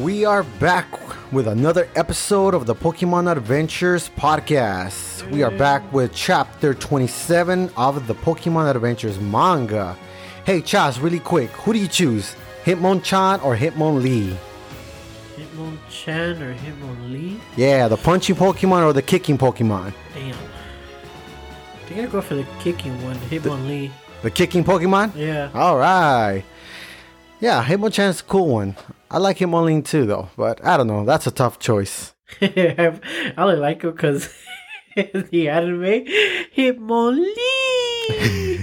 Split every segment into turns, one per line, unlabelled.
We are back with another episode of the Pokemon Adventures podcast. We are back with chapter 27 of the Pokemon Adventures manga. Hey, Chaz, really quick, who do you choose? Hitmonchan or Hitmonlee?
Hitmonchan or Hitmonlee?
Yeah, the punching Pokemon or the kicking Pokemon?
Damn. I gotta go for the kicking one, Hitmonlee.
The kicking Pokemon?
Yeah.
All right. Yeah, Hitmonchan's a cool one. I like Hitmonlee too, though, but I don't know. That's a tough choice.
I only like him because the anime Hitmonlee.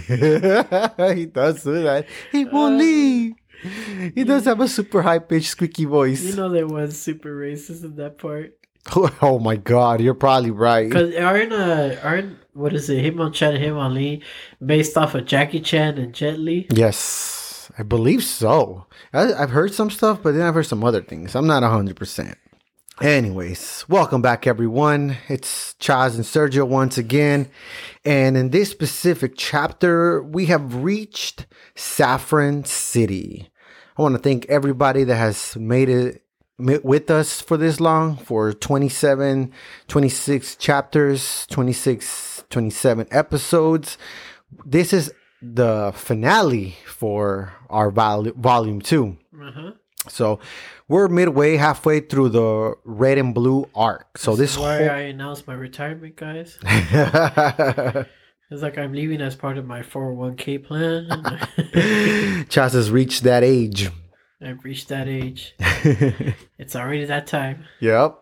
he does do that. Hitmonlee. he does have a super high pitched, squeaky voice.
You know there was super racist in that part.
oh my god, you're probably right.
Because aren't uh, aren't what is it Hitmonchan and Hitmonlee based off of Jackie Chan and Jet Li?
Yes, I believe so. I, I've heard some stuff, but then I've heard some other things. I'm not 100%. Anyways, welcome back, everyone. It's Chaz and Sergio once again. And in this specific chapter, we have reached Saffron City. I want to thank everybody that has made it with us for this long for 27, 26 chapters, 26, 27 episodes. This is the finale for our vol- volume two.
Uh-huh.
So we're midway, halfway through the red and blue arc. So this,
is why
whole-
I announced my retirement, guys. It's like I'm leaving as part of my 401k plan.
Chaz has reached that age.
I've reached that age. It's already that time.
Yep.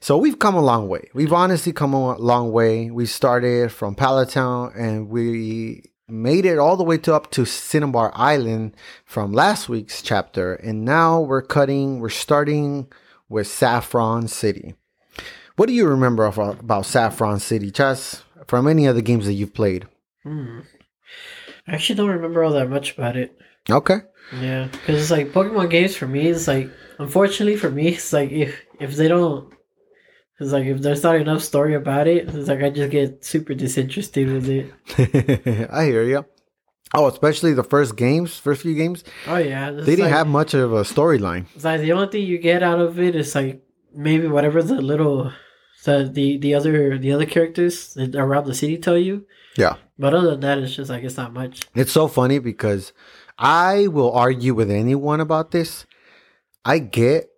So we've come a long way. We've honestly come a long way. We started from Pallet Town and we made it all the way to up to Cinnabar Island from last week's chapter. And now we're cutting, we're starting with Saffron City. What do you remember of, about Saffron City, Chaz? From any of the games that you've played?
Hmm. I actually don't remember all that much about it.
Okay.
Yeah, because it's like Pokemon games for me. It's like unfortunately for me, it's like if if they don't, it's like if there's not enough story about it, it's like I just get super disinterested with it.
I hear you. Oh, especially the first games, first few games,
Oh yeah,
they didn't
like,
have much of a storyline.
It's like the only thing you get out of it is like maybe whatever the little, the the the other the other characters around the city tell you.
Yeah.
But other than that, it's just like it's not much.
It's so funny because I will argue with anyone about this. I get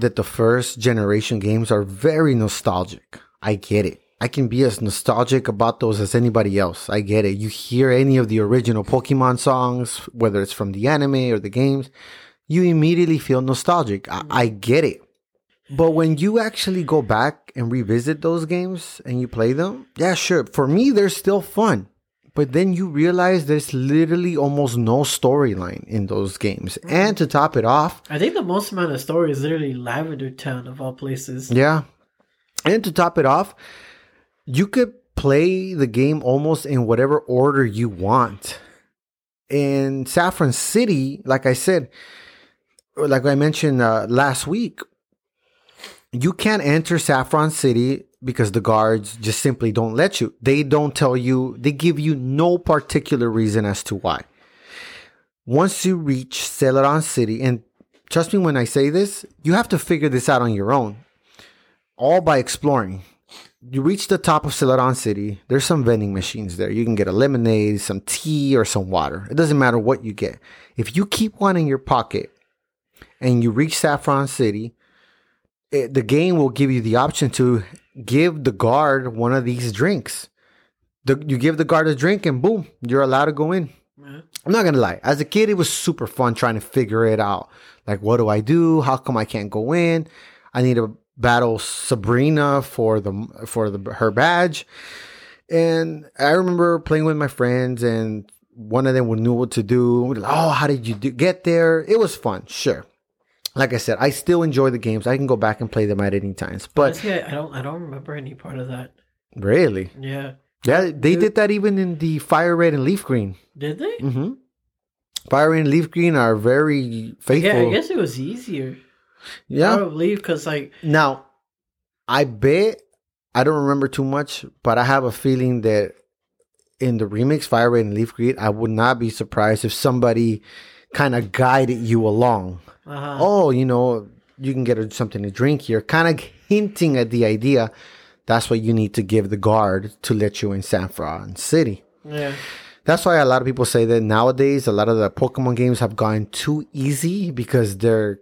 that the first generation games are very nostalgic. I get it. I can be as nostalgic about those as anybody else. I get it. You hear any of the original Pokemon songs, whether it's from the anime or the games, you immediately feel nostalgic. I, I get it. But when you actually go back and revisit those games and you play them, yeah, sure. For me, they're still fun. But then you realize there's literally almost no storyline in those games. And to top it off,
I think the most amount of story is literally Lavender Town of all places.
yeah. And to top it off, you could play the game almost in whatever order you want. In Saffron City, like I said, like I mentioned uh, last week, you can't enter Saffron City because the guards just simply don't let you. They don't tell you, they give you no particular reason as to why. Once you reach Celadon City, and trust me when I say this, you have to figure this out on your own, all by exploring. You reach the top of Celadon City, there's some vending machines there. You can get a lemonade, some tea, or some water. It doesn't matter what you get. If you keep one in your pocket and you reach Saffron City, it, the game will give you the option to give the guard one of these drinks. The, you give the guard a drink, and boom, you're allowed to go in.
Yeah.
I'm not gonna lie. As a kid, it was super fun trying to figure it out. Like, what do I do? How come I can't go in? I need to battle Sabrina for the for the her badge. And I remember playing with my friends, and one of them knew what to do. Like, oh, how did you do, get there? It was fun, sure. Like I said, I still enjoy the games. I can go back and play them at any times. But
Honestly, I don't I don't remember any part of that.
really,
Yeah.
yeah, they did that even in the Fire Red and Leaf Green.
Did they?
Mm-hmm. Fire Red and Leaf Green are very faithful.
Yeah, I guess it was easier.
yeah.
Probably because like
Now, I bet I don't remember too much, but I have a feeling that in the remix Fire Red and Leaf Green, I would not be surprised if somebody kind of guided you along.
Uh
Oh, you know, you can get a, something to drink here, kind of hinting at the idea that's what you need to give the guard to let you in San Fran City.
Yeah.
That's why a lot of people say that nowadays a lot of the Pokemon games have gone too easy because they're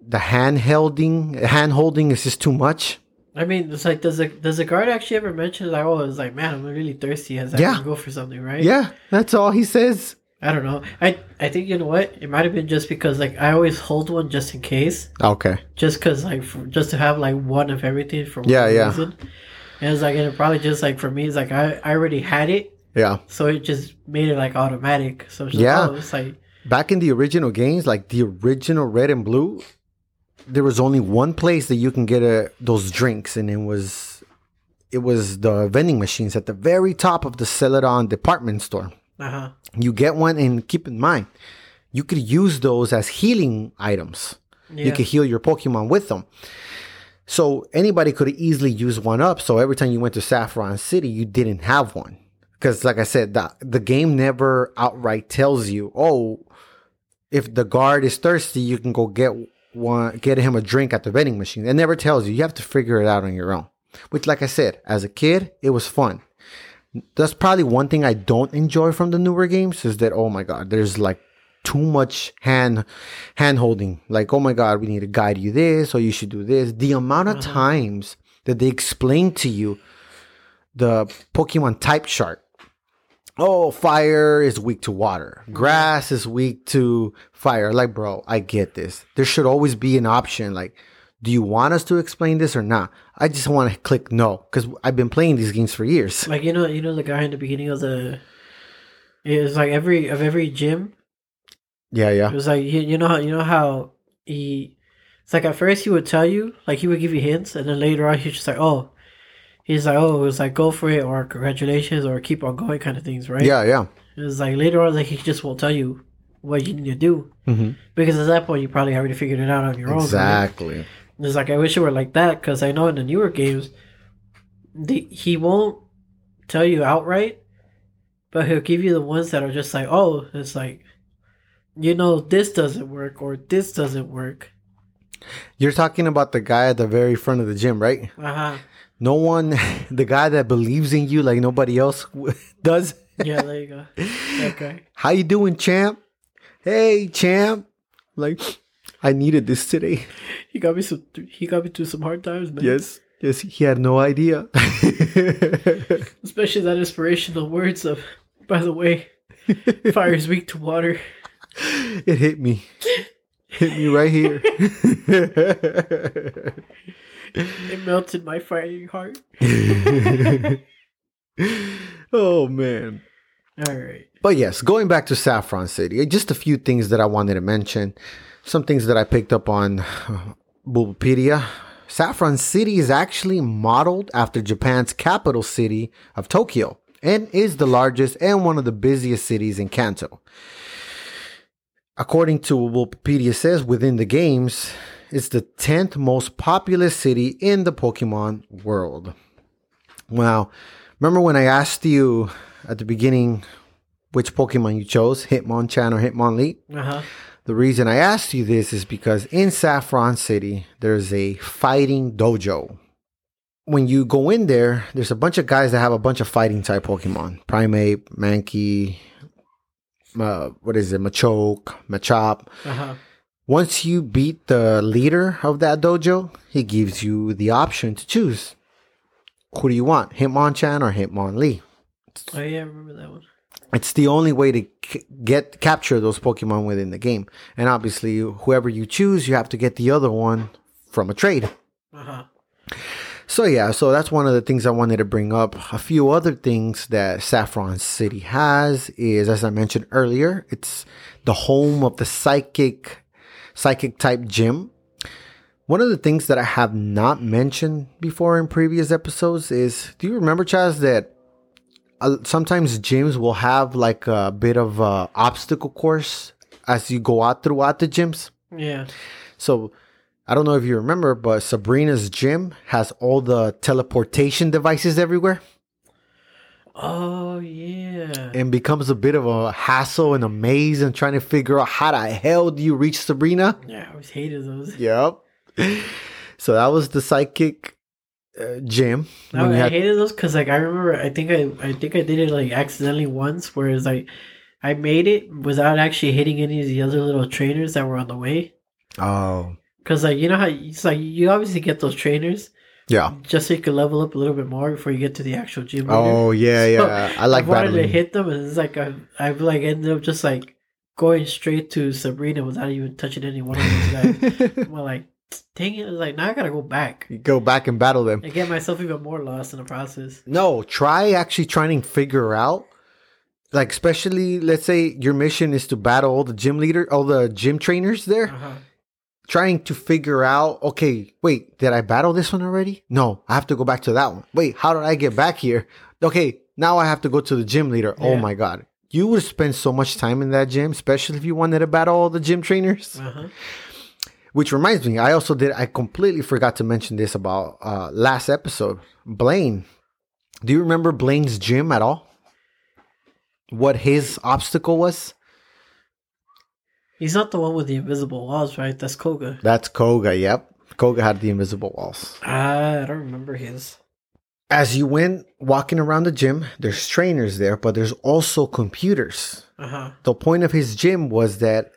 the hand holding hand holding is just too much.
I mean, it's like, does the does the guard actually ever mention like, oh, it's like, man, I'm really thirsty. As I
Yeah.
go for something, right?
Yeah, that's all he says.
I don't know. I I think you know what? It might have been just because like I always hold one just in case,
Okay.
just cause like for, just to have like one of everything for
Yeah,
one
yeah.
reason. And it's like and it probably just like for me, it's like I I already had it,
Yeah.
so it just made it like automatic. So it's just,
Yeah.
oh, it's like
Back in the original games, like the original Red and Blue, there was only one place that you can get a, those drinks, and it was it was the vending machines at the very top of the Celadon department store.
Uh huh.
You get one, and keep in mind, you could use those as healing items.
Yeah.
You could heal your Pokemon with them. So anybody could easily use one up. So every time you went to Saffron City, you didn't have one. Because like I said, the, the game never outright tells you, oh, if the guard is thirsty, you can go get one, get him a drink at the vending machine. It never tells you. You have to figure it out on your own. Which, like I said, as a kid, it was fun. That's probably one thing I don't enjoy from the newer games is that oh my god, there's like too much hand hand holding. Like oh my god, we need to guide you this or you should do this. The amount of uh-huh. times that they explain to you the Pokemon type chart. Oh, fire is weak to water. Mm-hmm. Grass is weak to fire. Like, bro, I get this. There should always be an option. Like, do you want us to explain this or not? I just want to click no because I've been playing these games for years.
Like you know, you know the guy in the beginning of the. It was like every of every gym.
Yeah, yeah.
It was like you, you know how you know how he. It's like at first he would tell you like he would give you hints, and then later on he's just like oh, he's like oh it was like go for it or congratulations or keep on going kind of things right.
yeah, yeah.
It was like later on like he just won't tell you what you need to do
hmm
because at that point you probably already figured it out on your own. right? It's like I wish it were like that because I know in the newer games, the, he won't tell you outright, but he'll give you the ones that are just like, oh, it's like, you know, this doesn't work or this doesn't work.
You're talking about the guy at the very front of the gym, right?
Uh huh.
No one, the guy that believes in you like nobody else does.
Yeah, there you go. Okay.
How you doing, champ? Hey, champ. Like, I needed this today.
He got me some. He got me through some hard times, man.
Yes. Yes, he had no idea.
Especially that inspirational words of, by the way, fire is weak to water.
it hit me. Hit me right here.
It melted my fiery heart.
oh man.
All right.
But yes, going back to Saffron City, just a few things that I wanted to mention. Some things that I picked up on uh, Bulbapedia. Saffron City is actually modeled after Japan's capital city of Tokyo and is the largest and one of the busiest cities in Kanto. According to what Wikipedia says, within the games, it's the 10th most populous city in the Pokemon world. Wow. Remember when I asked you at the beginning which Pokemon you chose, Hitmonchan or Hitmonlee?
Uh huh.
The reason I asked you this is because in Saffron City, there's a fighting dojo. When you go in there, there's a bunch of guys that have a bunch of fighting type Pokemon Primeape, Mankey, uh, what is it, Machoke, Machop.
Uh huh.
Once you beat the leader of that dojo, he gives you the option to choose. Who do you want, Hitmonchan or Hitmonlee?
Oh yeah, I remember that one.
It's the only way to c- get capture those Pokemon within the game. And obviously, whoever you choose, you have to get the other one from a trade.
Uh huh.
So yeah, so that's one of the things I wanted to bring up. A few other things that Saffron City has is, as I mentioned earlier, it's the home of the psychic, psychic type gym. One of the things that I have not mentioned before in previous episodes is, do you remember, Chaz, that uh, sometimes gyms will have like a bit of a obstacle course as you go out throughout the gyms?
Yeah.
So I don't know if you remember, but Sabrina's gym has all the teleportation devices everywhere
Oh yeah.
and becomes a bit of a hassle and a maze and trying to figure out how the hell do you reach Sabrina?
Yeah, I always hated those.
Yep. so that was the psychic uh, gym.
No, I
had-
hated those because like I remember I think I I think I did it like accidentally once where it's like I made it without actually hitting any of the other little trainers that were on the way.
oh,
Cause like you know how it's like you obviously get those trainers
yeah.
just so you can level up a little bit more before you get to the actual gym.
Oh, yeah,
So,
yeah. I like
I wanted
battling.
to hit them, and it's like I I've like ended up just like going straight to Sabrina without even touching any one of those guys. I'm like, dang it! It's like now I gotta go back
You go back and battle them.
and get myself even more lost in the process.
No, try actually trying to figure out, like, especially let's say your mission is to battle all the gym leader, all the gym trainers there.
Uh-huh.
Trying to figure out, okay, wait, did I battle this one already? No, I have to go back to that one. Wait, how did I get back here? Okay, now I have to go to the gym leader. Oh my god. You would spend so much time in that gym, especially if you wanted to battle all the gym trainers.
Uh-huh.
Which reminds me, I also did. I completely forgot to mention this about uh, last episode. Blaine, do you remember Blaine's gym at all? What his obstacle was?
He's not the one with the invisible walls, right? That's Koga.
That's Koga. Yep, Koga had the invisible walls.
Ah, I don't remember his.
As you went walking around the gym, there's trainers there, but there's also computers.
Uh huh.
The point of his gym was that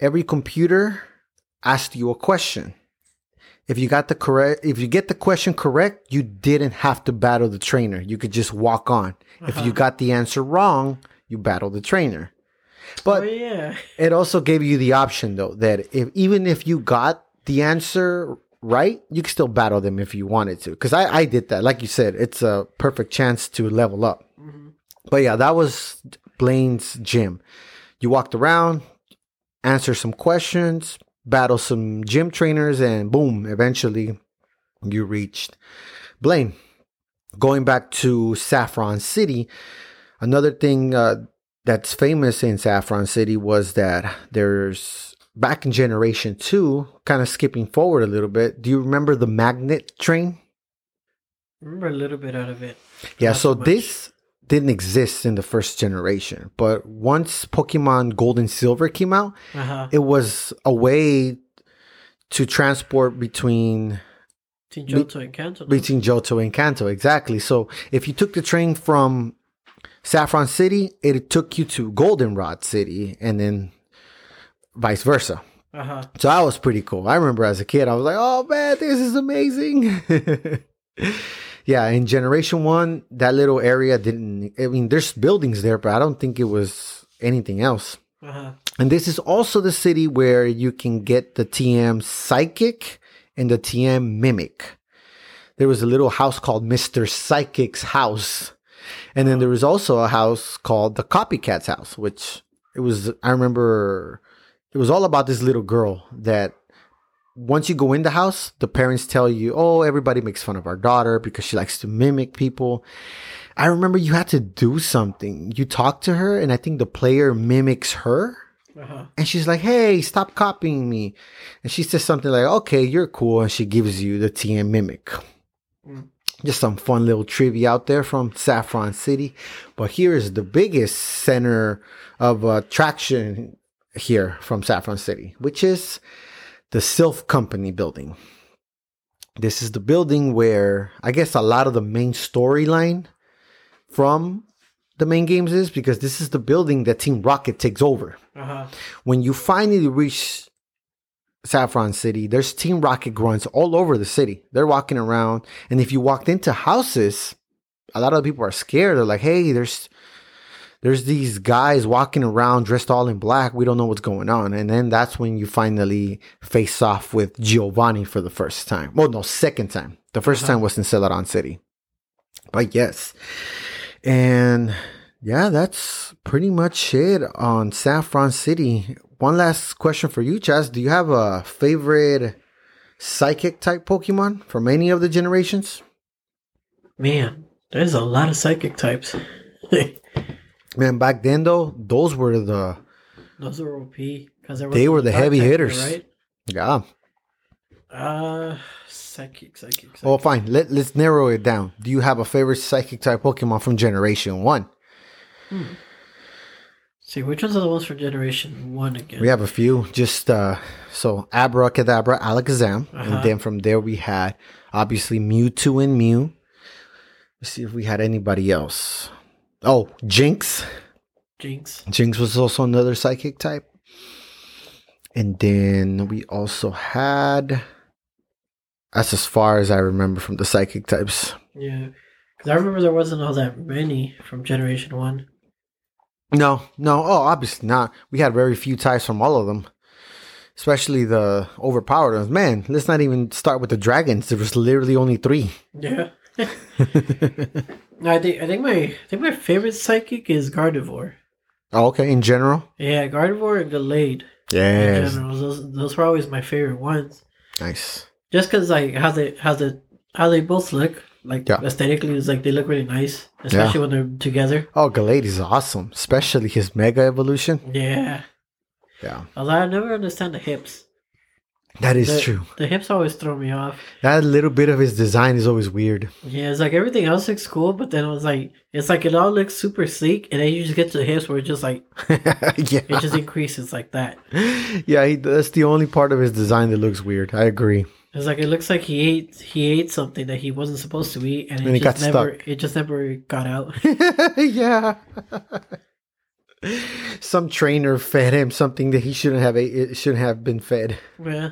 every computer asked you a question. If you got the correct, if you get the question correct, you didn't have to battle the trainer. You could just walk on. If you
Uh-huh.
got the answer wrong, you battle the trainer. But
oh yeah.
it also gave you the option though that if even if you got the answer right, you can still battle them if you wanted to. Because I, I did that. Like you said, it's a perfect chance to level up.
Mhm.
But yeah, that was Blaine's gym. You walked around, answer some questions, battle some gym trainers, and boom, eventually you reached Blaine. Going back to Saffron City, another thing uh, that's famous in Saffron City was that there's back in Generation 2, kind of skipping forward a little bit. Do you remember the magnet train?
remember a little bit out of it.
Yeah,
Not
so this didn't exist in the first generation, but once Pokemon Gold and Silver came out,
Uh huh.
it was a way to transport between
Team Johto and Kanto.
between Johto and Kanto. Exactly. So if you took the train from Saffron City, it took you to Goldenrod City, and then vice versa.
Uh huh.
So that was pretty cool. I remember as a kid, I was like, "Oh man, this is amazing." yeah, in Generation One, that little area didn't. I mean, there's buildings there, but I don't think it was anything else.
Uh huh.
And this is also the city where you can get the TM Psychic and the TM Mimic. There was a little house called Mr. Psychic's house. And then there was also a house called the Copycat's house, which it was, I remember it was all about this little girl that once you go in the house, the parents tell you, oh, everybody makes fun of our daughter because she likes to mimic people. I remember you had to do something. You talk to her, and I think the player mimics her.
Uh huh.
And she's like, hey, stop copying me. And she says something like, okay, you're cool. And she gives you the TM mimic.
Mm.
Just some fun little trivia out there from Saffron City. But here is the biggest center of attraction here from Saffron City, which is the Silph Company building. This is the building where I guess a lot of the main storyline from the main games is because this is the building that Team Rocket takes over.
Uh huh.
When you finally reach Saffron City, there's Team Rocket grunts all over the city. They're walking around, and if you walked into houses, a lot of people are scared. They're like, "Hey, there's there's these guys walking around dressed all in black. We don't know what's going on." And then that's when you finally face off with Giovanni for the first time. Well, no, second time. The 1st
Uh-huh.
time was in Celadon City. But yes. And yeah, that's pretty much it on Saffron City. One last question for you, Chaz. Do you have a favorite psychic type Pokemon from any of the generations?
Man, there's a lot of psychic types.
Man, back then though, those were the
Those were OP because
They were the heavy hitters.
right?
yeah.
Uh, psychic, psychic, psychic.
Well, fine. Let let's narrow it down. Do you have a favorite psychic type Pokemon from Generation One?
See, which ones are the ones from Generation 1 again?
We have a few. Just uh so Abracadabra, Alakazam.
Uh-huh.
And then from there we had obviously Mewtwo and Mew. Let's see if we had anybody else. Oh, Jynx.
Jynx.
Jynx was also another psychic type. And then we also had that's as far as I remember from the psychic types.
Yeah. Because I remember there wasn't all that many from Generation 1.
No, no. Oh, obviously not. We had very few types from all of them, especially the overpowered ones. Man, let's not even start with the dragons. There was literally only three.
Yeah. No, I think I think my I think my favorite psychic is Gardevoir.
oh, okay, in general.
Yeah, Gardevoir and Gallade. In
Yes,
general, those those were always my favorite ones.
nice.
Just because like how they how the how they both look like
Yeah.
aesthetically is like they look really nice, especially when they're together.
Oh, Gallade is awesome, especially his Mega Evolution.
Yeah.
Yeah,
Although I never understand the hips.
That is
the,
true.
The hips always throw me off.
That little bit of his design is always weird.
Yeah, it's like everything else looks cool, but then it was like it's like it all looks super sleek, and then you just get to the hips where it just like
yeah,
it just increases like that.
yeah. He, that's the only part of his design that looks weird. I agree.
It's like it looks like he ate he ate something that he wasn't supposed to eat, and it
And it
just
got
never
stuck.
it just never got out.
yeah. Some trainer fed him something that he shouldn't have ate, it shouldn't have been fed.
yeah.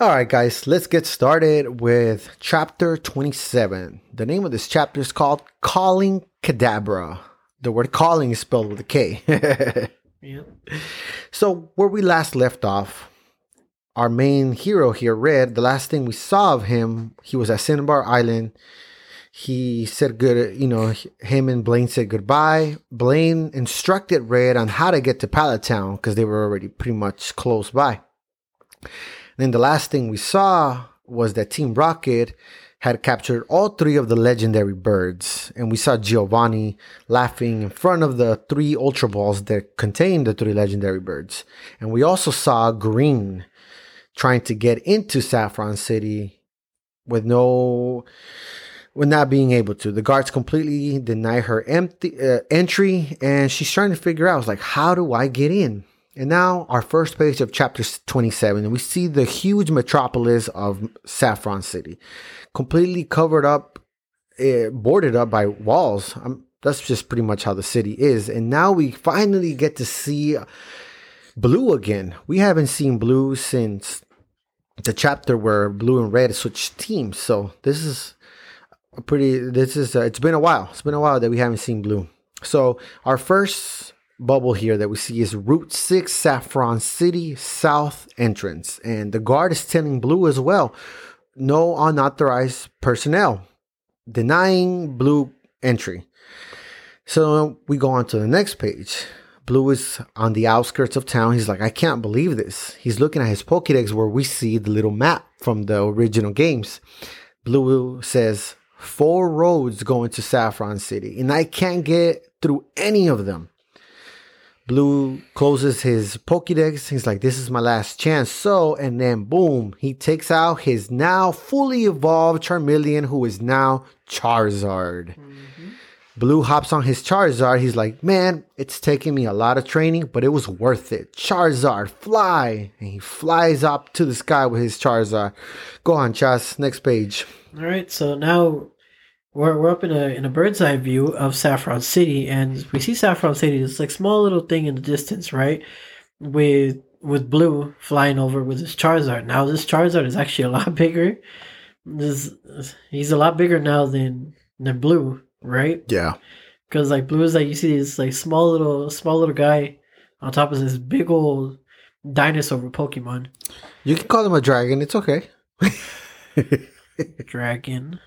All right, guys, let's get started with chapter 27. The name of this chapter is called Kalling Kadabra. The word calling is spelled with a K.
Yeah.
so, where we last left off, our main hero here, Red, the last thing we saw of him, he was at Cinnabar Island. He said good, you know, him and Blaine said goodbye. Blaine instructed Red on how to get to Pallet Town because they were already pretty much close by. Then the last thing we saw was that Team Rocket had captured all three of the legendary birds, and we saw Giovanni laughing in front of the three Ultra Balls that contained the three legendary birds. And we also saw Green trying to get into Saffron City with no with not being able to. The guards completely deny her empty uh, entry, and she's trying to figure out, like, how do I get in? And now our first page of chapter 27, we see the huge metropolis of Saffron City, completely covered up, uh, boarded up by walls. Um, that's just pretty much how the city is. And now we finally get to see Blue again. We haven't seen Blue since the chapter where Blue and Red switched teams. So this is a pretty. This is. Uh, it's been a while. It's been a while that we haven't seen Blue. So our first bubble here that we see is Route 6 Saffron City South entrance. And the guard is telling Blue as well no unauthorized personnel, denying Blue entry. So we go on to the next page. Blue is on the outskirts of town. He's like, I can't believe this. He's looking at his Pokedex where we see the little map from the original games. Blue says, Four roads going to Saffron City, and I can't get through any of them. Blue closes his Pokédex. He's like, this is my last chance. So, and then boom, he takes out his now fully evolved Charmeleon, who is now Charizard. Mm-hmm. Blue hops on his Charizard. He's like, man, it's taking me a lot of training, but it was worth it. Charizard, fly. And he flies up to the sky with his Charizard. Go on, Chaz. Next page.
All right, so now we're we're up in a in a bird's eye view of Saffron City, and we see Saffron City. It's like small little thing in the distance, right? With with Blue flying over with his Charizard. Now this Charizard is actually a lot bigger. This he's a lot bigger now than than Blue, right?
Yeah.
Because like Blue is like you see this like small little small little guy on top of this big old dinosaur Pokemon
You can call him a dragon. It's okay.
dragon.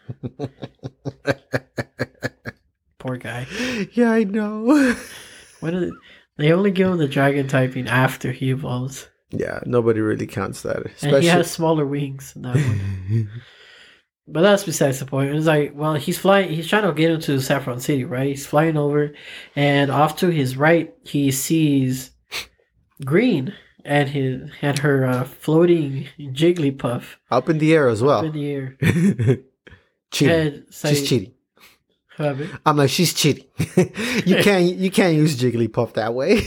Poor guy.
yeah, I know.
What is it? They only give him the dragon typing after he evolves.
yeah, nobody really counts that.
And he has smaller wings than that one. but that's besides the point. It's like, well, he's flying, he's trying to get into Saffron City, right? He's flying over, and off to his right, he sees Green and his and her uh, floating Jigglypuff
up in the air as well.
up in the air.
cheating.
Like-
She's cheating. I'm like, she's cheating. you can't you can't use Jigglypuff that way.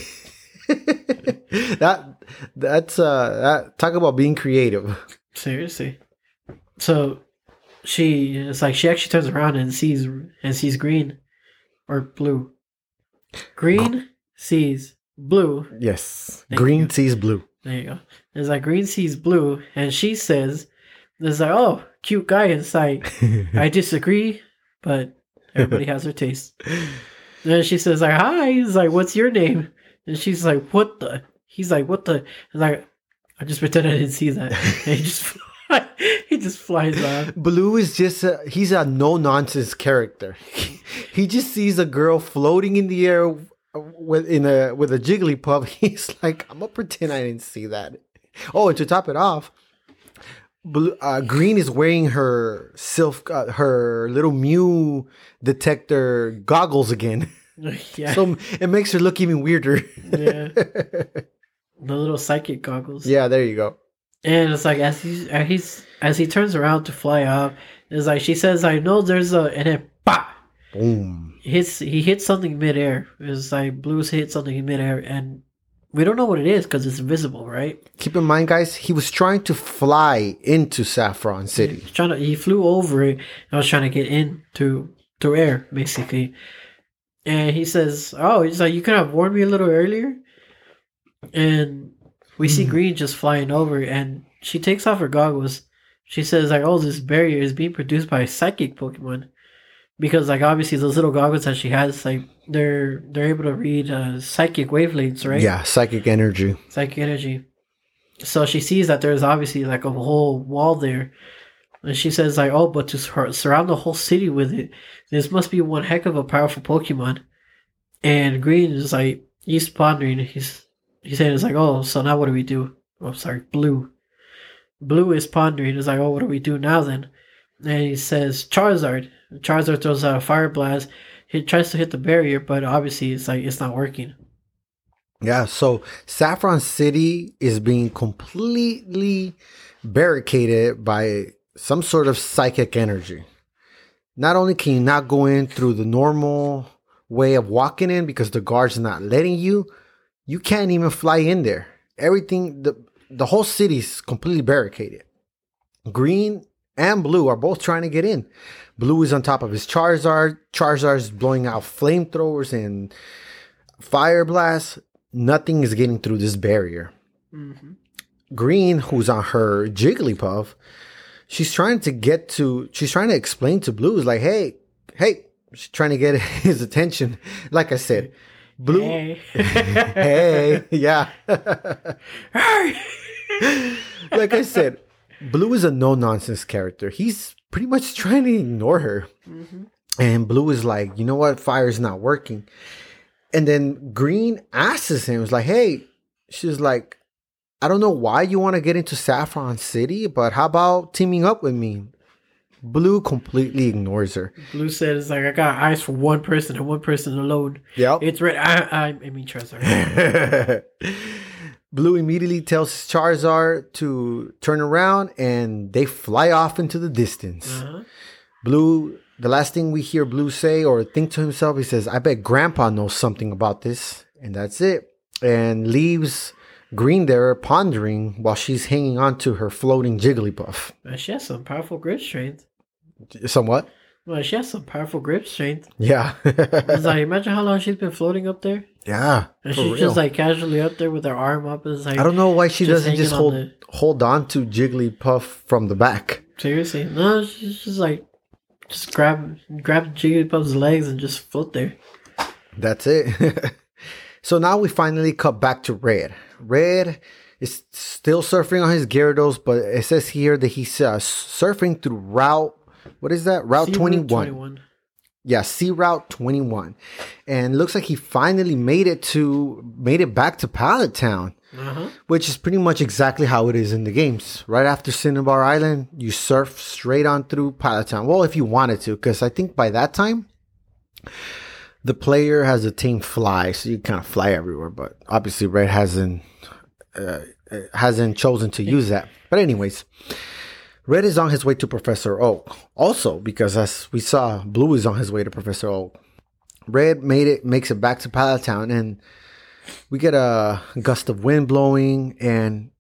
that that's uh that talk about being creative.
Seriously. So she it's like she actually turns around and sees and sees green or blue. Green sees blue.
Yes.
Thank
Green
you.
sees blue.
There you go. It's like green sees blue, and she says, "It's like oh, cute guy inside." I disagree, but everybody has their taste. Then she says like hi. He's like, "What's your name?" And she's like, "What the?" He's like, "What the?" He's like, "I just pretend I didn't see that." And he just he just flies off.
Blue is just a, he's a no nonsense character. he just sees a girl floating in the air with in a with a Jigglypuff. He's like, I'm gonna pretend I didn't see that. Oh, and to top it off, Blue, uh, Green is wearing her silk, uh, her little Mew detector goggles again.
Yeah,
So it makes her look even weirder.
yeah. The little psychic goggles.
yeah, there you go.
And it's like as he's as he's as he turns around to fly off, it's like she says, "I know there's a," and then bah,
Boom.
hits he hits something midair. It's like Blue's hit something in midair, and we don't know what it is because it's invisible, right?
Keep in mind, guys, he was trying to fly into Saffron City.
He's trying to he flew over it. and was trying to get in to through air basically, and he says, "Oh, he's like you could have warned me a little earlier." And we see
Mhm.
Green just flying over, and she takes off her goggles. She says, "Like, oh, this barrier is being produced by a psychic Pokemon." Because like obviously those little goggles that she has, like they're they're able to read uh, psychic wavelengths, right?
Yeah, psychic energy.
psychic energy. So she sees that there's obviously like a whole wall there. And she says like, oh, but to sur- surround the whole city with it, this must be one heck of a powerful Pokemon. And Green is like, he's pondering. He's he's saying it's like, oh, so now what do we do? Oh, sorry, Blue. Blue is pondering. It's like, oh, what do we do now then? And he says Charizard. Charizard throws out a fire blast. He tries to hit the barrier, but obviously it's like it's not working.
Yeah, so Saffron City is being completely barricaded by some sort of psychic energy. Not only can you not go in through the normal way of walking in because the guards are not letting you, you can't even fly in there. Everything the the whole city's completely barricaded. Green and blue are both trying to get in. Blue is on top of his Charizard. Charizard's blowing out flamethrowers and fire blasts. Nothing is getting through this barrier.
Mm-hmm.
Green, who's on her Jigglypuff, she's trying to get to, she's trying to explain to Blue, is like, hey, hey, she's trying to get his attention. Like I said, Blue,
Hey.
hey, yeah. like I said, Blue is a no nonsense character. He's pretty much trying to ignore her.
Mhm.
And Blue is like, you know what? Fire's not working. And then Green asks him, "Was like, hey, she's like, I don't know why you want to get into Saffron City, but how about teaming up with me? Blue completely ignores her.
Blue says like I got eyes for one person and one person alone.
Yep.
It's red. I, I, I mean Charizard.
Blue immediately tells Charizard to turn around and they fly off into the distance.
uh-huh.
Blue, the last thing we hear Blue say or think to himself, he says, I bet Grandpa knows something about this. And that's it. And leaves Green there pondering while she's hanging on to her floating Jigglypuff.
Well, she has some powerful grip strength.
Somewhat.
Well, she has some powerful grip strength.
Yeah.
Like imagine how long she's been floating up there,
yeah.
and she's
real.
just like casually up there with her arm up. It's like
I don't know why she
just
doesn't just
hanging on
hold
the-
hold on to Jigglypuff from the back.
seriously. No, she's just like just grab grab Jigglypuff's legs and just float there.
That's it. so now we finally cut back to Red. Red is still surfing on his Gyarados, but it says here that he's uh, surfing through Route. What is that? Route
See,
21.
21.
Yeah, Sea Route 21. And looks like he finally made it to made it back to Pallet Town,
Uh-huh.
which is pretty much exactly how it is in the games. Right after Cinnabar Island, you surf straight on through Pallet Town. Well, if you wanted to, because I think by that time the player has a team fly, so you kind of fly everywhere. But obviously, Red hasn't uh, uh, hasn't chosen to use that. But anyways, Red is on his way to Professor Oak. Also, because as we saw, Blue is on his way to Professor Oak. Red made it makes it back to Pallet Town and we get a gust of wind blowing and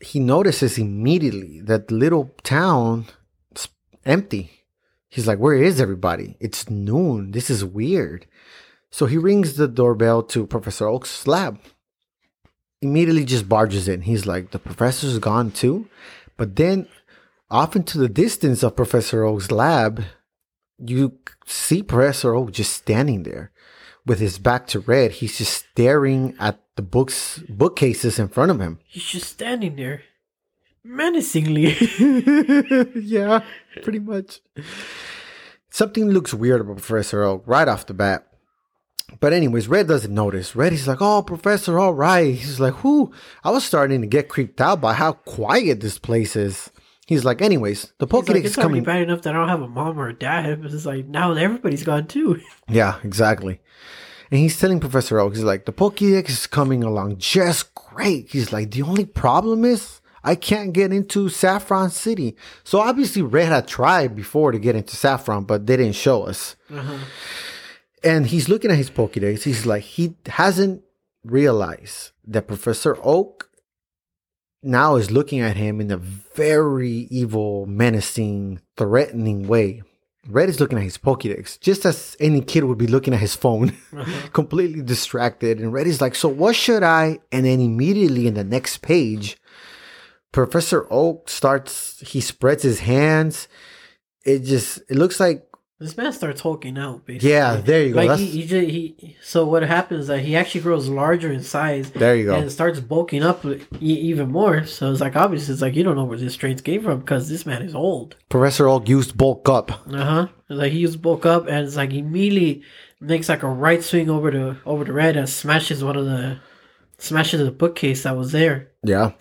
he notices immediately that little town is empty. He's like, Where is everybody? It's noon. This is weird. So he rings the doorbell to Professor Oak's lab. Immediately just barges in. He's like, The professor's gone too? But then off into the distance of Professor Oak's lab, you see Professor Oak just standing there with his back to Red. He's just staring at the books bookcases in front of him.
He's just standing there, menacingly.
yeah, pretty much. Something looks weird about Professor Oak right off the bat. But anyways, Red doesn't notice. Red is like, "Oh, Professor, all right." He's like, "Whoo!" I was starting to get creeped out by how quiet this place is. He's like, anyways, the Pokedex
like,
is coming.
bad enough that I don't have a mom or a dad. But it's like now everybody's gone too.
Yeah, exactly. And he's telling Professor Oak, he's like, the Pokedex is coming along just great. He's like, the only problem is I can't get into Saffron City. So obviously Red had tried before to get into Saffron, but they didn't show us.
Uh-huh.
And he's looking at his Pokedex. He's like, he hasn't realized that Professor Oak now is looking at him in a very evil, menacing, threatening way. Red is looking at his Pokedex, just as any kid would be looking at his phone, uh-huh. completely distracted. And Red is like, So what should I? And then immediately in the next page, Professor Oak starts, he spreads his hands. It just, it looks like,
This man starts hulking out. Basically.
yeah, there you go.
Like he, he, just, he, so what happens is that he actually grows larger in size
there you go.
and starts bulking up even more. So it's like obviously it's like you don't know where this strength came from because this man is old.
Professor Oak used bulk up.
Uh huh. Like he used bulk up and it's like immediately makes like a right swing over to over to red and smashes one of the smashes the bookcase that was there.
Yeah.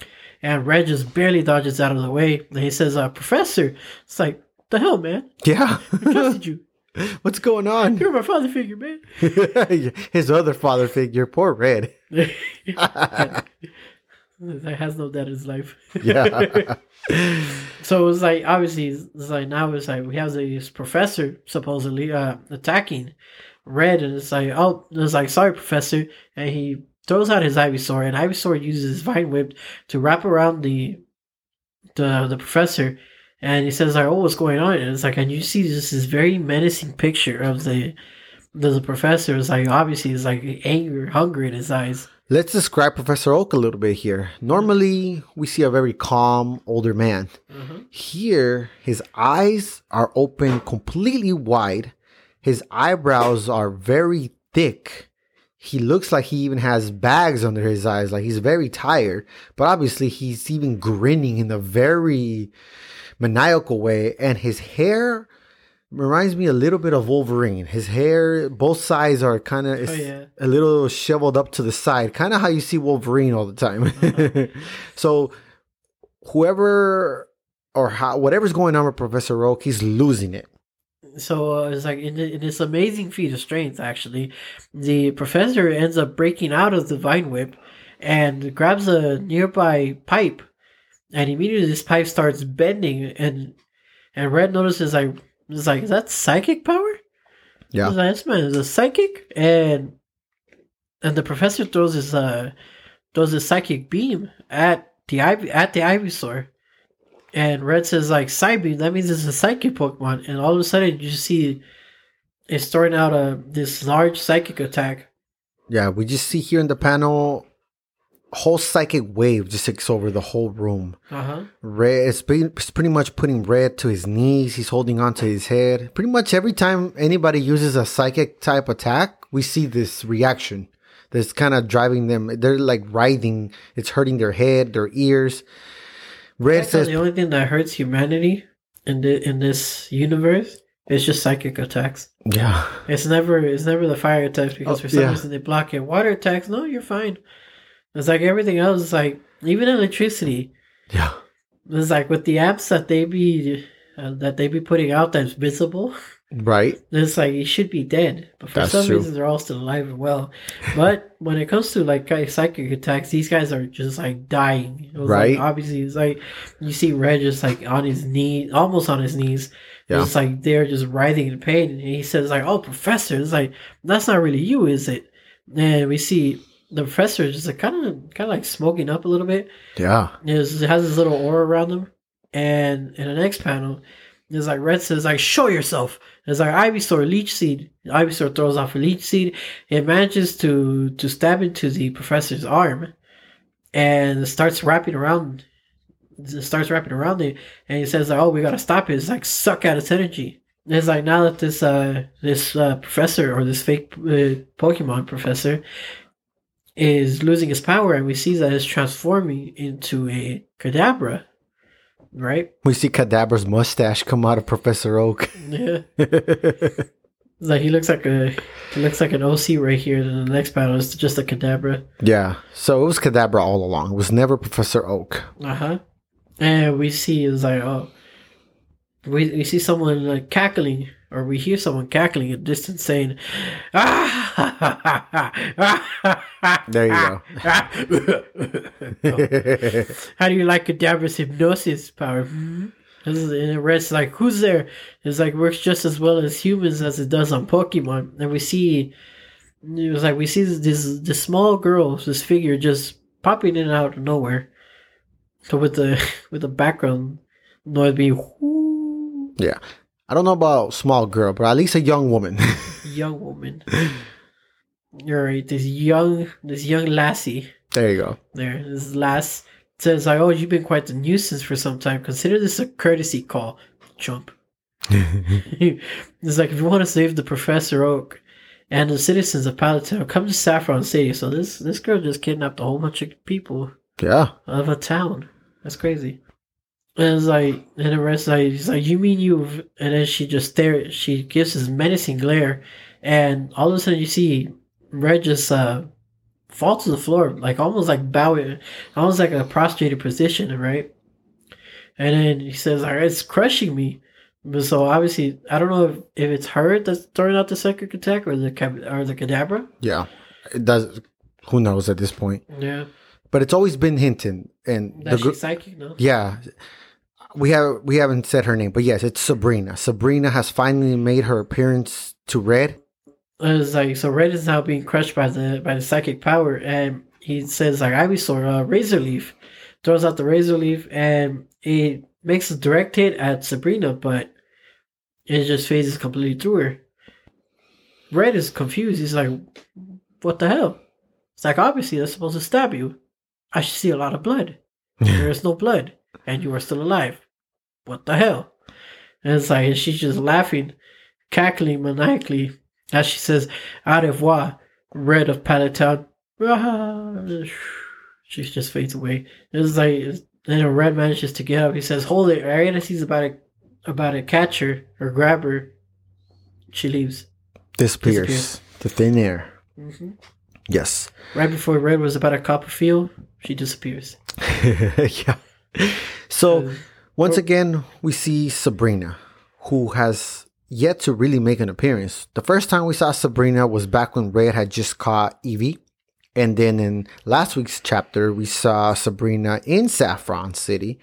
And Red just barely dodges out of the way. And he says, uh, Professor, it's like, the hell, man?
Yeah.
I trusted you.
What's going on?
You're my father figure, man.
His other father figure, poor Red.
that has no dad in his life.
Yeah.
So it's like obviously it's like now it's like we have this professor supposedly uh attacking Red and it's like oh it's like sorry professor and he throws out his Ivysaur and Ivysaur uses his Vine Whip to wrap around the the the professor and he says like oh what's going on and it's like and you see this this very menacing picture of the the, the professor is like obviously is like anger hunger in his eyes
Let's describe Professor Oak a little bit here. Normally, we see a very calm older man. Mm-hmm. Here, his eyes are open completely wide. His eyebrows are very thick. He looks like he even has bags under his eyes, like he's very tired. But obviously, he's even grinning in a very maniacal way. And his hair reminds me a little bit of Wolverine. His hair, both sides are kind of
Oh, yeah.
a little shoveled up to the side, kind of how you see Wolverine all the time. so whoever or how whatever's going on with Professor Oak, he's losing it.
So uh, it's like in, in this amazing feat of strength, actually, the professor ends up breaking out of the vine whip and grabs a nearby pipe, and immediately this pipe starts bending, and and Red notices like it's like is that psychic power?
Yeah.
Like, this man is a psychic, and and the professor throws his uh throws his psychic beam at the ivy at the Ivysaur. And Red says like Psybeam, that means it's a psychic Pokemon, and all of a sudden you see it's throwing out a this large psychic attack.
Yeah, we just see here in the panel a whole psychic wave just takes over the whole room.
Uh huh.
Red it's, pretty- it's pretty much putting Red to his knees. He's holding on to his head. Pretty much every time anybody uses a psychic type attack, we see this reaction. That's kind of driving them. They're like writhing. It's hurting their head, their ears. Red says,
the only thing that hurts humanity in the in this universe is just psychic attacks.
"Yeah,
It's never it's never the fire attacks because
Oh,
for some
yeah.
reason they block it. Water attacks, no, you're fine. It's like everything else. It's like even electricity.
yeah,
It's like with the apps that they be uh, that they be putting out that's visible.
Right.
It's like he should be dead, but for
That's
some
true.
reason they're all still alive and well. But when it comes to like psychic attacks, these guys are just like dying. It was, like,
Right.
obviously, it's like you see Red just like on his knee, almost on his knees.
Yeah.
It's like they're just writhing in pain, and he says like, "Oh, professor," it's like that's not really you, is it? And we see the professor is just kind of kind of like smoking up a little bit.
Yeah.
It has this little aura around him. And in the next panel, it's like Red says, like, show yourself. It's like Ivysaur leech seed. Ivysaur throws off a leech seed. It manages to to stab into the professor's arm and starts wrapping around it starts wrapping around it and he says like, oh we gotta stop it. It's like suck out its energy. And it's like now that this uh this uh, professor or this fake uh, Pokemon professor is losing his power and we see that it's transforming into a Kadabra. Right?
We see Kadabra's mustache come out of Professor Oak.
Yeah. Like he looks like a he looks like an OC right here, and the next panel is just a Kadabra.
yeah. So it was Cadabra all along. It was never Professor Oak.
Uh huh. And we see it's like oh, we we see someone like cackling, or we hear someone cackling at distance saying, ah,
There you go.
How do you like Kadabra's hypnosis power? Hmm? And the rest like who's there? It's like works just as well as humans as it does on Pokemon. And we see it was like we see this this, this small girl, this figure just popping in and out of nowhere. So with the with the background noise being whoo,
yeah. I don't know about small girl, but at least a young woman.
young woman. You're right, this young this young lassie.
there you go.
there. This last says "I "Oh, you've been quite the nuisance for some time. Consider this a courtesy call, chump." it's like if you want to save the Professor Oak and the citizens of Pallet Town, come to Saffron City. So this this girl just kidnapped a whole bunch of people
yeah.
of a town. That's crazy. And it's like, and the rest like, he's like, you mean you've? And then she just stares. She gives this menacing glare, and all of a sudden you see Red just uh fall to the floor, like almost like bowing, almost like a prostrated position, right? And then he says, like, it's crushing me. But so obviously, I don't know if, if it's her that's throwing out the psychic attack or the or the Kadabra.
Yeah. It does. Who knows at this point?
Yeah,
But it's always been hinted, and
that
the
she's psychic, no?
yeah, we have we haven't said her name, but yes, it's Sabrina. Sabrina has finally made her appearance to Red.
It's like so Red is now being crushed by the by the psychic power, and he says like Ivysaur, uh, Razor Leaf, throws out the Razor Leaf, and it makes a direct hit at Sabrina, but it just phases completely through her. Red is confused. He's like, "What the hell?" It's like obviously that's supposed to stab you. I should see a lot of blood. There is no blood, and you are still alive. What the hell? And it's like and she's just laughing, cackling maniacally as she says, "Au revoir, red of Pallet Town." She just fades away. It's like then a red manages to get up. He says, "Hold it!" Ariana sees about to about to catch her or grab her. She leaves.
Disappears,
Disappears.
to thin air.
hmm
Yes.
Right before Red was about a feel, she disappears.
yeah. So
Uh,
once
oh.
again, we see Sabrina, who has yet to really make an appearance. The first time we saw Sabrina was back when Red had just caught Eevee. And then in last week's chapter, we saw Sabrina in Saffron City,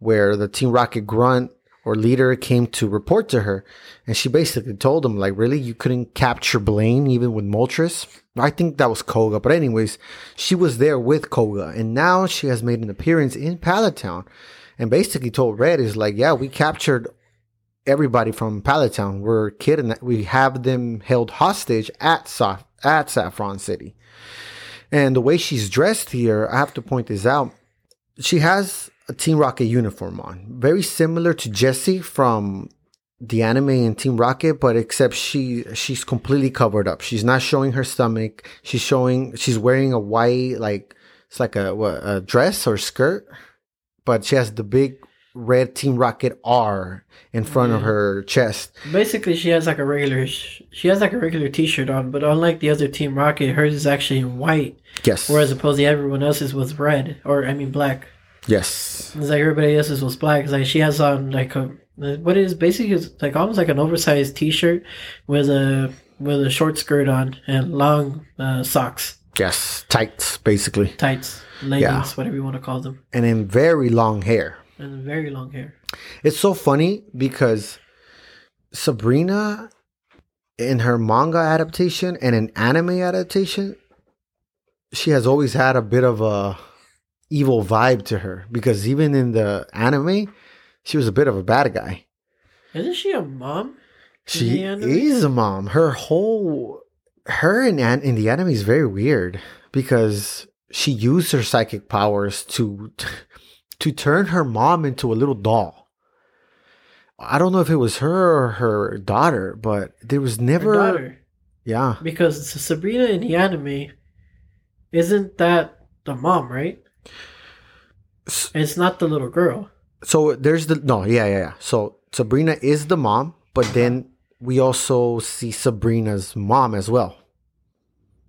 where the Team Rocket grunt or leader came to report to her. And she basically told him, like, really, you couldn't capture Blaine even with Moltres? I think that was Koga. But, anyways, she was there with Koga. And now she has made an appearance in Pallet Town and basically told Red is like, yeah, we captured everybody from Pallet Town. We're kidding. We have them held hostage at Sa- at Saffron City. And the way she's dressed here, I have to point this out. She has a Team Rocket uniform on, very similar to Jessie from the anime and Team Rocket, but except she she's completely covered up. She's not showing her stomach. She's showing she's wearing a white like it's like a what, a dress or skirt, but she has the big red Team Rocket R in front of her chest.
Basically, she has like a regular. She has like a regular T-shirt on, but unlike the other Team Rocket, hers is actually in white,
Yes.
whereas opposed to everyone else's was red or I mean black.
Yes.
It's like everybody else's was black. It's like she has on like a what is basically is like almost like an oversized T-shirt with a with a short skirt on and long uh, socks,
Yes. Tights, basically.
tights, leggings, whatever you want to call them,
And in very long hair.
and very long hair.
It's so funny because Sabrina in her manga adaptation and an anime adaptation, she has always had a bit of a evil vibe to her because even in the anime, she was a bit of a bad guy.
Isn't she a mom?
She is a mom. Her whole her in in the anime is very weird because she used her psychic powers to to turn her mom into a little doll. I don't know if it was her or her daughter, but there was
Her
never
daughter.
yeah.
Because Sabrina in the anime, isn't that the mom, right?
S-
It's not the little girl.
So there's the no, yeah, yeah, yeah. So Sabrina is the mom, but then we also see Sabrina's mom as well.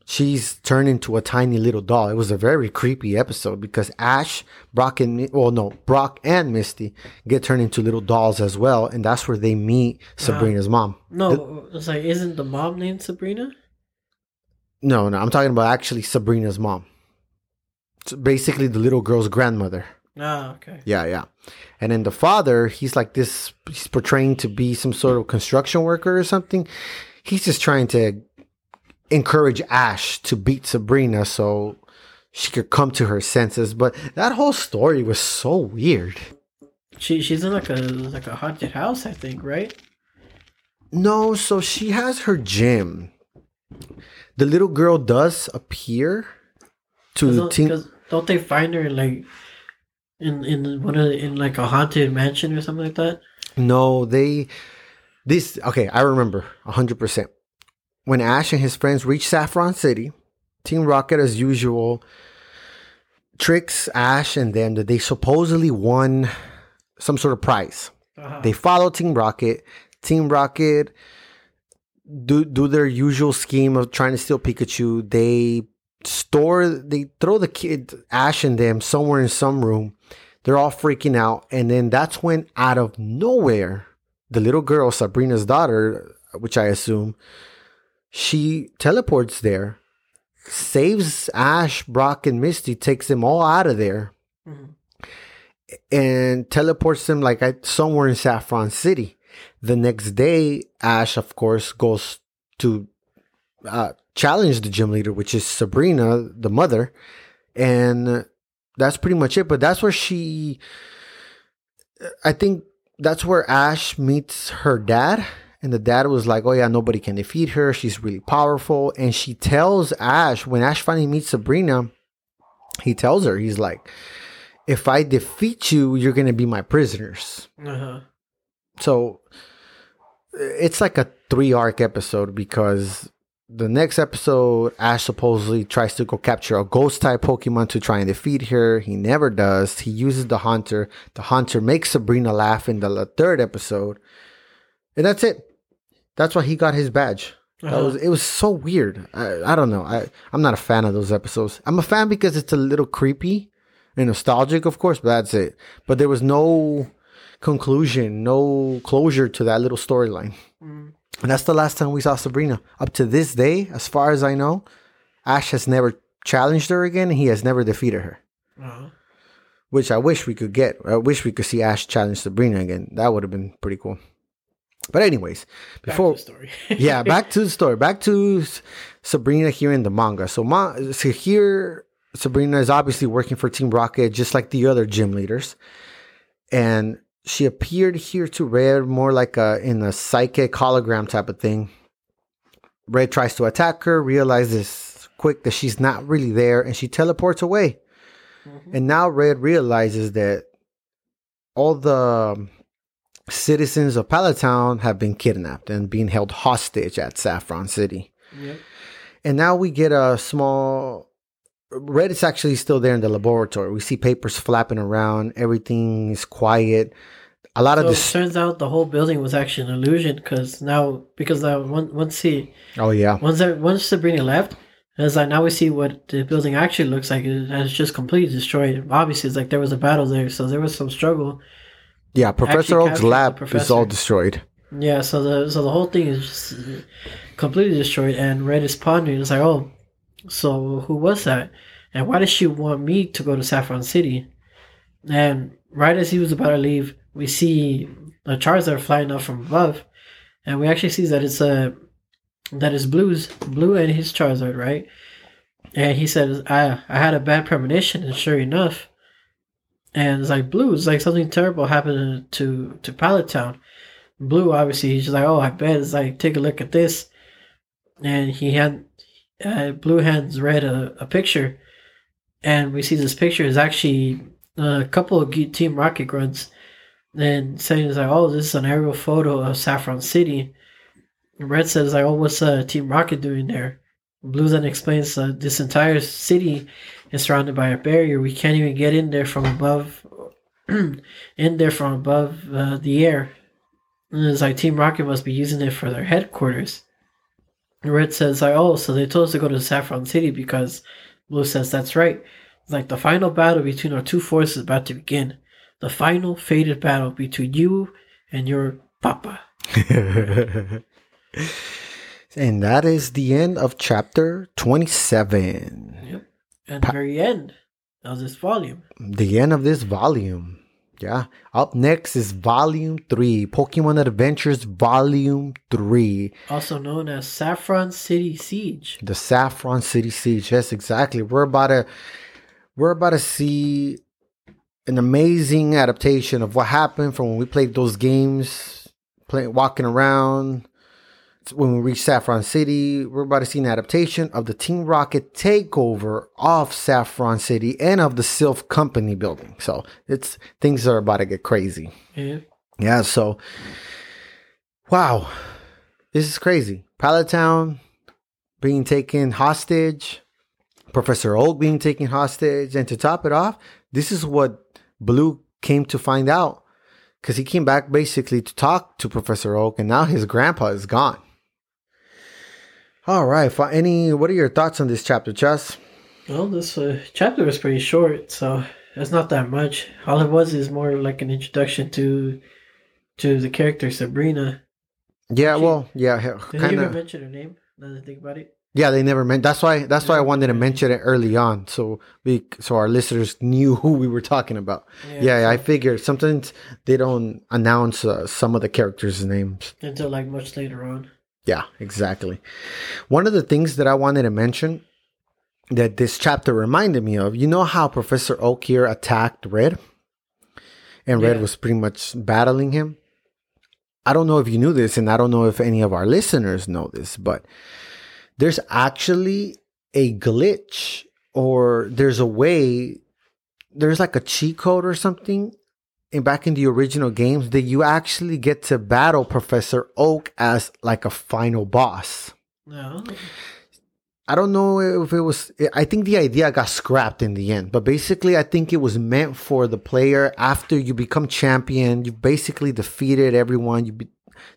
She's turned into a tiny little doll. It was a very creepy episode because Ash, Brock, and well, no, Brock and Misty get turned into little dolls as well, and that's where they meet Sabrina's mom.
No, it's like isn't the mom named Sabrina?
No, no, I'm talking about actually Sabrina's mom. It's basically the little girl's grandmother.
Ah, okay.
Yeah, yeah. And then the father, he's like this, he's portraying to be some sort of construction worker or something. He's just trying to encourage Ash to beat Sabrina so she could come to her senses. But that whole story was so weird.
She she's in like a like a haunted house, I think, right?
No, so she has her gym. The little girl does appear to
Cause
the
don't, don't they find her like in in one of the, in like a haunted mansion or something like that?
No, they. This okay. I remember hundred percent when Ash and his friends reach Saffron City. Team Rocket, as usual, tricks Ash and them that they supposedly won some sort of prize.
Uh-huh.
They follow Team Rocket. Team Rocket do do their usual scheme of trying to steal Pikachu. They store they throw the kid Ash and them somewhere in some room. They're all freaking out, and then that's when out of nowhere, the little girl Sabrina's daughter, which I assume, she teleports there, saves Ash, Brock, and Misty, takes them all out of there
Mhm.
and teleports them like I, somewhere in Saffron City. The next day, Ash, of course, goes to uh, challenge the gym leader, which is Sabrina, the mother, and that's pretty much it. But that's where she, I think, that's where Ash meets her dad. And the dad was like, "Oh yeah, nobody can defeat her. She's really powerful." And she tells Ash when Ash finally meets Sabrina, he tells her, he's like, if I defeat you, you're going to be my prisoners.
Uh-huh.
So it's like a three arc episode because the next episode, Ash supposedly tries to go capture a ghost type Pokemon to try and defeat her. He never does. He uses the hunter. The hunter makes Sabrina laugh in the third episode. And that's it. That's why he got his badge.
Uh-huh.
was it was so weird. I, I don't know. I, I'm not a fan of those episodes. I'm a fan because it's a little creepy and nostalgic, of course, but that's it. But there was no conclusion, no closure to that little storyline.
Mm.
And that's the last time we saw Sabrina. Up to this day, as far as I know, Ash has never challenged her again and he has never defeated her.
Uh-huh.
Which I wish we could get. I wish we could see Ash challenge Sabrina again. That would have been pretty cool. But anyways,
Back
before
to the story.
yeah, back to the story. Back to Sabrina here in the manga. So, ma- so here, Sabrina is obviously working for Team Rocket, just like the other gym leaders, and she appeared here to Red more like a in a psychic hologram type of thing. Red tries to attack her, realizes quick that she's not really there, and she teleports away.
Mhm.
And now Red realizes that all the citizens of Pallet Town have been kidnapped and being held hostage at Saffron City.
Yep.
And now we get a small. Red is actually still there in the laboratory. We see papers flapping around. Everything is quiet. A lot
So
of
it
this.
turns out the whole building was actually an illusion because now because uh, once he
Oh yeah,
once that once Sabrina left, it's like now we see what the building actually looks like, and it's just completely destroyed. Obviously, it's like there was a battle there, so there was some struggle.
Yeah, Professor Oak's lab is all destroyed.
Yeah, so the so the whole thing is just completely destroyed, and Red is pondering. It's like, oh, so who was that, and why does she want me to go to Saffron City? And right as he was about to leave, we see a Charizard flying up from above, and we actually see that it's a that is Blue's Blue and his Charizard, right? And he said, "I I had a bad premonition," and sure enough, and it's like Blue, it's like something terrible happened to to Pallet Town. Blue, obviously, he's just like, oh, I bet. It's like, take a look at this. And he had, uh, Blue hands Red a, a picture. And we see this picture is actually a couple of Team Rocket grunts. And saying, is like, oh, this is an aerial photo of Saffron City. And Red says, like, oh, what's uh, Team Rocket doing there? Blue then explains uh, this entire city is surrounded by a barrier. We can't even get in there from above, in there from above uh, the air. And it's like Team Rocket must be using it for their headquarters. And Red says like, oh, so they told us to go to Saffron City because Blue says that's right. It's like the final battle between our two forces is about to begin. The final fated battle between you and your papa.
and that is the end of chapter 27.
Yep. At the very end of this volume.
The end of this volume. Yeah. Up next is volume 3 Pokemon Adventures Volume 3.
Also known as Saffron City Siege.
The Saffron City Siege. Yes, exactly. We're about to we're about to see an amazing adaptation of what happened from when we played those games, playing walking around. When we reach Saffron City, we're about to see an adaptation of the Team Rocket takeover of Saffron City and of the Silph Company building. So it's things are about to get crazy.
Yeah.
Yeah, so wow. This is crazy. Pallet Town being taken hostage, Professor Oak being taken hostage, and to top it off, this is what Blue came to find out. Because he came back basically to talk to Professor Oak, and now his grandpa is gone. All right. fi- Any? What are your thoughts on this chapter, Chaz?
Well, this uh, chapter was pretty short, so it's not that much. All it was is more like an introduction to to the character Sabrina.
Yeah. Well. Yeah.
Did you
Kind
even
of.
mention her name? Now that I think about it.
Yeah, they never meant. That's why. That's why I wanted to mention it early on, so we, so our listeners knew who we were talking about. Yeah, I figured sometimes they don't announce uh, some of the characters' names.
Until like much later on.
Yeah, exactly. One of the things that I wanted to mention that this chapter reminded me of, you know how Professor Oak here attacked Red, and Red
Yeah.
was pretty much battling him. I don't know if you knew this, and I don't know if any of our listeners know this, but there's actually a glitch, or there's a way, there's like a cheat code or something in back in the original games that you actually get to battle Professor Oak as like a final boss.
No.
I don't know if it was. I think the idea got scrapped in the end, but basically, I think it was meant for the player after you become champion. You basically defeated everyone. You be,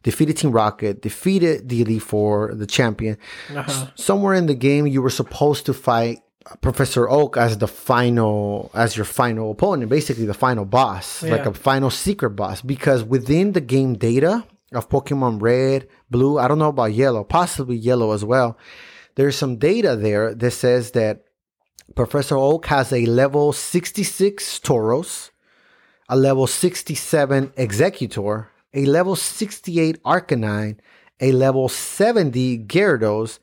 defeated Team Rocket, defeated the Elite Four, the champion.
Uh-huh.
Somewhere in the game, you were supposed to fight Professor Oak as the final, as your final opponent, basically the final boss, like a final secret boss. Because within the game data of Pokemon Red, Blue, I don't know about Yellow, possibly Yellow as well. There's some data there that says that Professor Oak has a level 66 Tauros, a level 67 Exeggutor, a level 68 Arcanine, a level 70 Gyarados,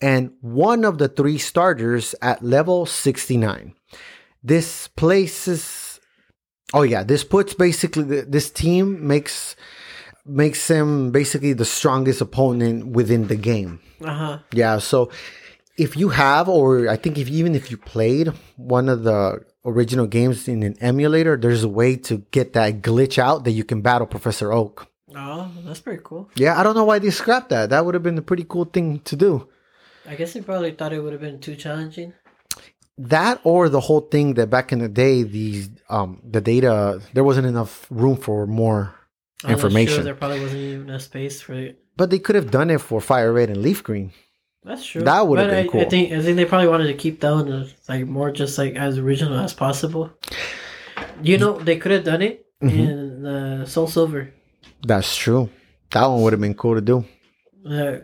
and one of the three starters at level 69. This places Oh yeah, this puts basically this team makes makes him basically the strongest opponent within the game.
Uh-huh.
Yeah, so if you have, or I think if even if you played one of the original games in an emulator, there's a way to get that glitch out that you can battle Professor Oak.
Oh, that's pretty cool.
Yeah, I don't know why they scrapped that. That would have been a pretty cool thing to do.
I guess they probably thought it would have been too challenging.
That or the whole thing that back in the day, the um the data there wasn't enough room for more
I'm
information.
Sure there probably wasn't even enough space for it.
But they could have done it for Fire Red and Leaf Green.
That's true.
That would've been
I,
cool.
I think I think they probably wanted to keep that one as, like more just like as original as possible. You know, they could have done it
Mm-hmm.
in uh, Soul Silver.
That's true. That one would have been cool to do.
Uh,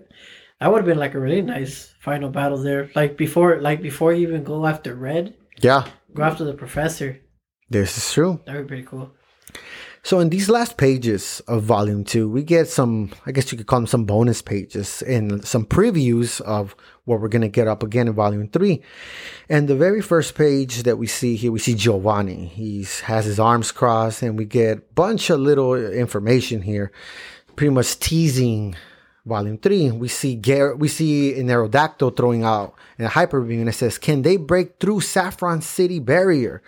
that would have been like a really nice final battle there. Like before, like before you even go after Red,
Yeah,
go after the Professor.
this is true.
That would be pretty cool.
So in these last pages of volume two, we get some, I guess you could call them some bonus pages and some previews of what we're going to get up again in volume three. And the very first page that we see here, we see Giovanni. He has his arms crossed and we get a bunch of little information here, pretty much teasing volume three. We see Gar- we see an Aerodactyl throwing out a hyper beam and it says, can they break through Saffron City barrier?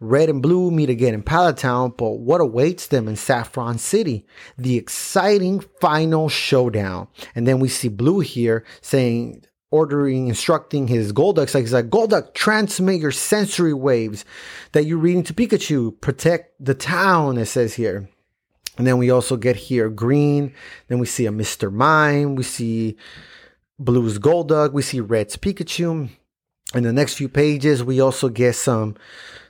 Red and blue meet again in Pallet Town, but what awaits them in Saffron City? The exciting final showdown. And then we see blue here saying, ordering, instructing his Golduck. Like he's like, Golduck, transmit your sensory waves that you're reading to Pikachu. Protect the town, it says here. And then we also get here green. Then we see a Mr. Mime. We see Blue's Golduck. We see Red's Pikachu. In the next few pages, we also get some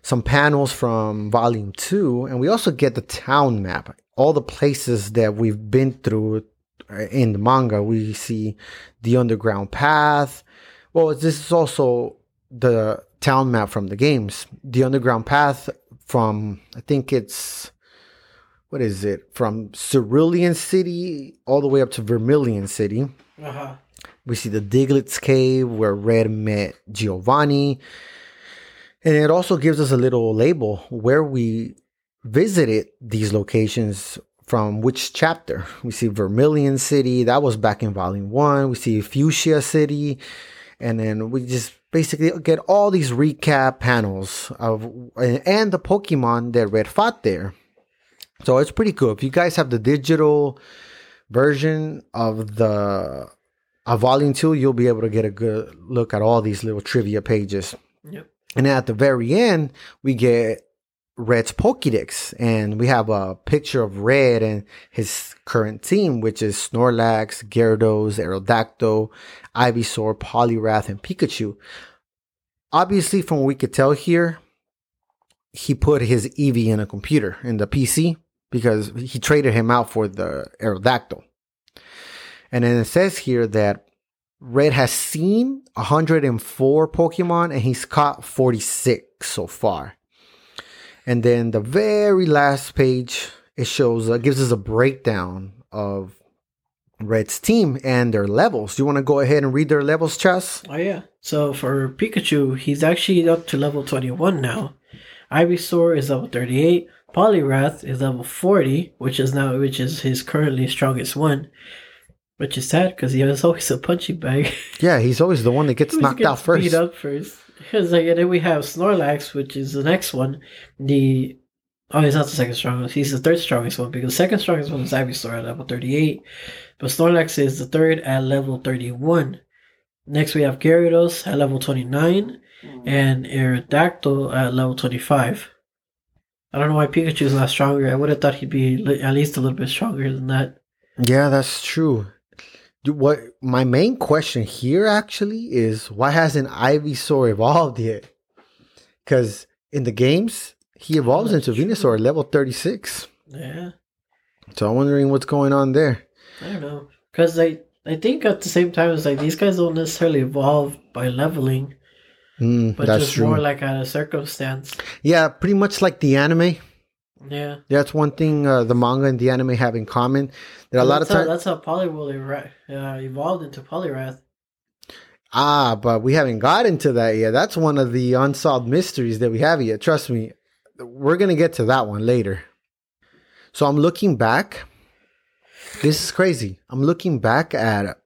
some panels from volume two, and we also get the town map, all the places that we've been through uh, in the manga. We see the underground path. Well, this is also the town map from the games. The underground path from I think it's what is it from Cerulean City all the way up to Vermilion City.
Uh huh.
We see the Diglett's cave where Red met Giovanni. And it also gives us a little label where we visited these locations from which chapter. We see Vermilion City, that was back in volume one. We see Fuchsia City, and then we just basically get all these recap panels of and the Pokemon that Red fought there. So it's pretty cool. If you guys have the digital version of the volume two, you'll be able to get a good look at all these little trivia pages.
Yep.
And at the very end, we get Red's Pokédex, and we have a picture of Red and his current team, which is Snorlax, Gyarados, Aerodactyl, Ivysaur, Poliwrath, and Pikachu. Obviously, from what we could tell here, he put his Eevee in a computer in the PC because he traded him out for the Aerodactyl. And then it says here that Red has seen 104 Pokemon and he's caught 46 so far. And then the very last page it shows uh, gives us a breakdown of Red's team and their levels. You want to go ahead and read their levels, Chaz?
Oh yeah. So for Pikachu, he's actually up to level 21 now. Ivysaur is level 38. Poliwrath is level 40, which is now which is his currently strongest one. Which is sad because he was always a punching bag.
Yeah, he's always the one that gets knocked
gets
out first.
Beat up first. Like, and then we have Snorlax, which is the next one. The oh, he's not the second strongest. He's the third strongest one because the second strongest one is Ivysaur at level thirty-eight, but Snorlax is the third at level thirty-one. Next, we have Gyarados at level twenty-nine, hmm. and Aerodactyl at level twenty-five. I don't know why Pikachu is not stronger. I would have thought he'd be li- at least a little bit stronger than that.
Yeah, that's true. What my main question here actually is why hasn't Ivysaur evolved yet? Because in the games he evolves into
true.
Venusaur at level 36.
Yeah.
So I'm wondering what's going on there.
I don't know, because I I think at the same time it's like these guys don't necessarily evolve by leveling,
Mm,
but
that's
just
true.
more like out of circumstance.
yeah, pretty much like the anime.
Yeah,
That's one thing uh, the manga and the anime have in common. That a lot of times,
that's how Poliwrath uh, evolved into Poliwrath.
ah, but we haven't got into that yet. That's one of the unsolved mysteries that we have yet. Trust me, we're gonna get to that one later. So I'm looking back. This is crazy. I'm looking back at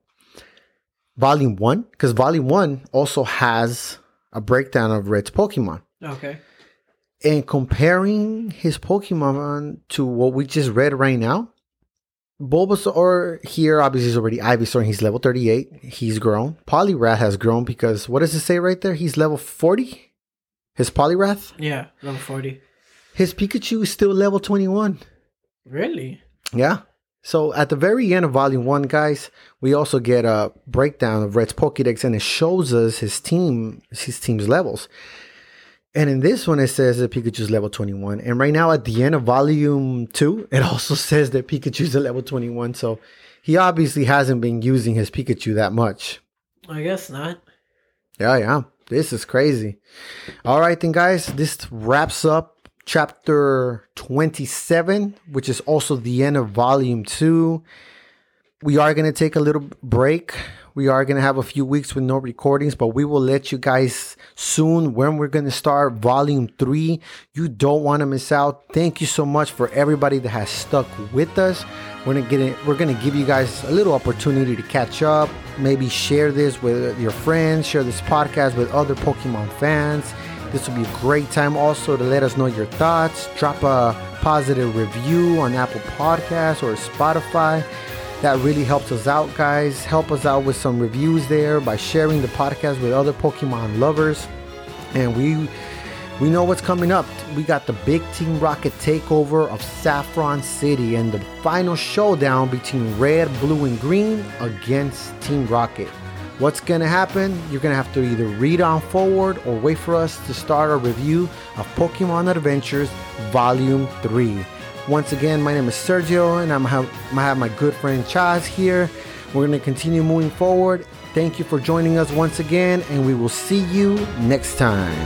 volume one because volume one also has a breakdown of Red's Pokemon.
Okay.
and comparing his Pokemon to what we just read right now, Bulbasaur here obviously is already Ivysaur. and He's level 38. He's grown. Poliwrath has grown because what does it say right there? He's level 40. His Poliwrath.
Yeah, level forty.
His Pikachu is still level 21.
Really?
Yeah. So at the very end of volume one, guys, we also get a breakdown of Red's Pokédex and it shows us his team, his team's levels. And in this one, it says that Pikachu's level 21. And right now, at the end of volume two, it also says that Pikachu's at level 21. So he obviously hasn't been using his Pikachu that much.
I guess not.
Yeah, yeah. This is crazy. All right, then, guys, this wraps up chapter 27, which is also the end of volume two. We are going to take a little break. We are going to have a few weeks with no recordings, but we will let you guys soon when we're going to start volume three. You don't want to miss out. Thank you so much for everybody that has stuck with us. We're gonna get it, we're gonna give you guys a little opportunity to catch up. Maybe share this with your friends, share this podcast with other Pokemon fans. This will be a great time also to let us know your thoughts. Drop a positive review on Apple Podcasts or Spotify. That really helps us out, guys. Help us out with some reviews there by sharing the podcast with other Pokemon lovers. And we we know what's coming up. We got the big Team Rocket takeover of Saffron City and the final showdown between Red, Blue, and Green against Team Rocket. What's gonna happen? You're gonna have to either read on forward or wait for us to start our review of Pokemon Adventures Volume 3. Once again, my name is Sergio, and I'm have, I have my good friend Chaz here. We're gonna continue moving forward. Thank you for joining us once again, and we will see you next time.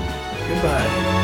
Goodbye.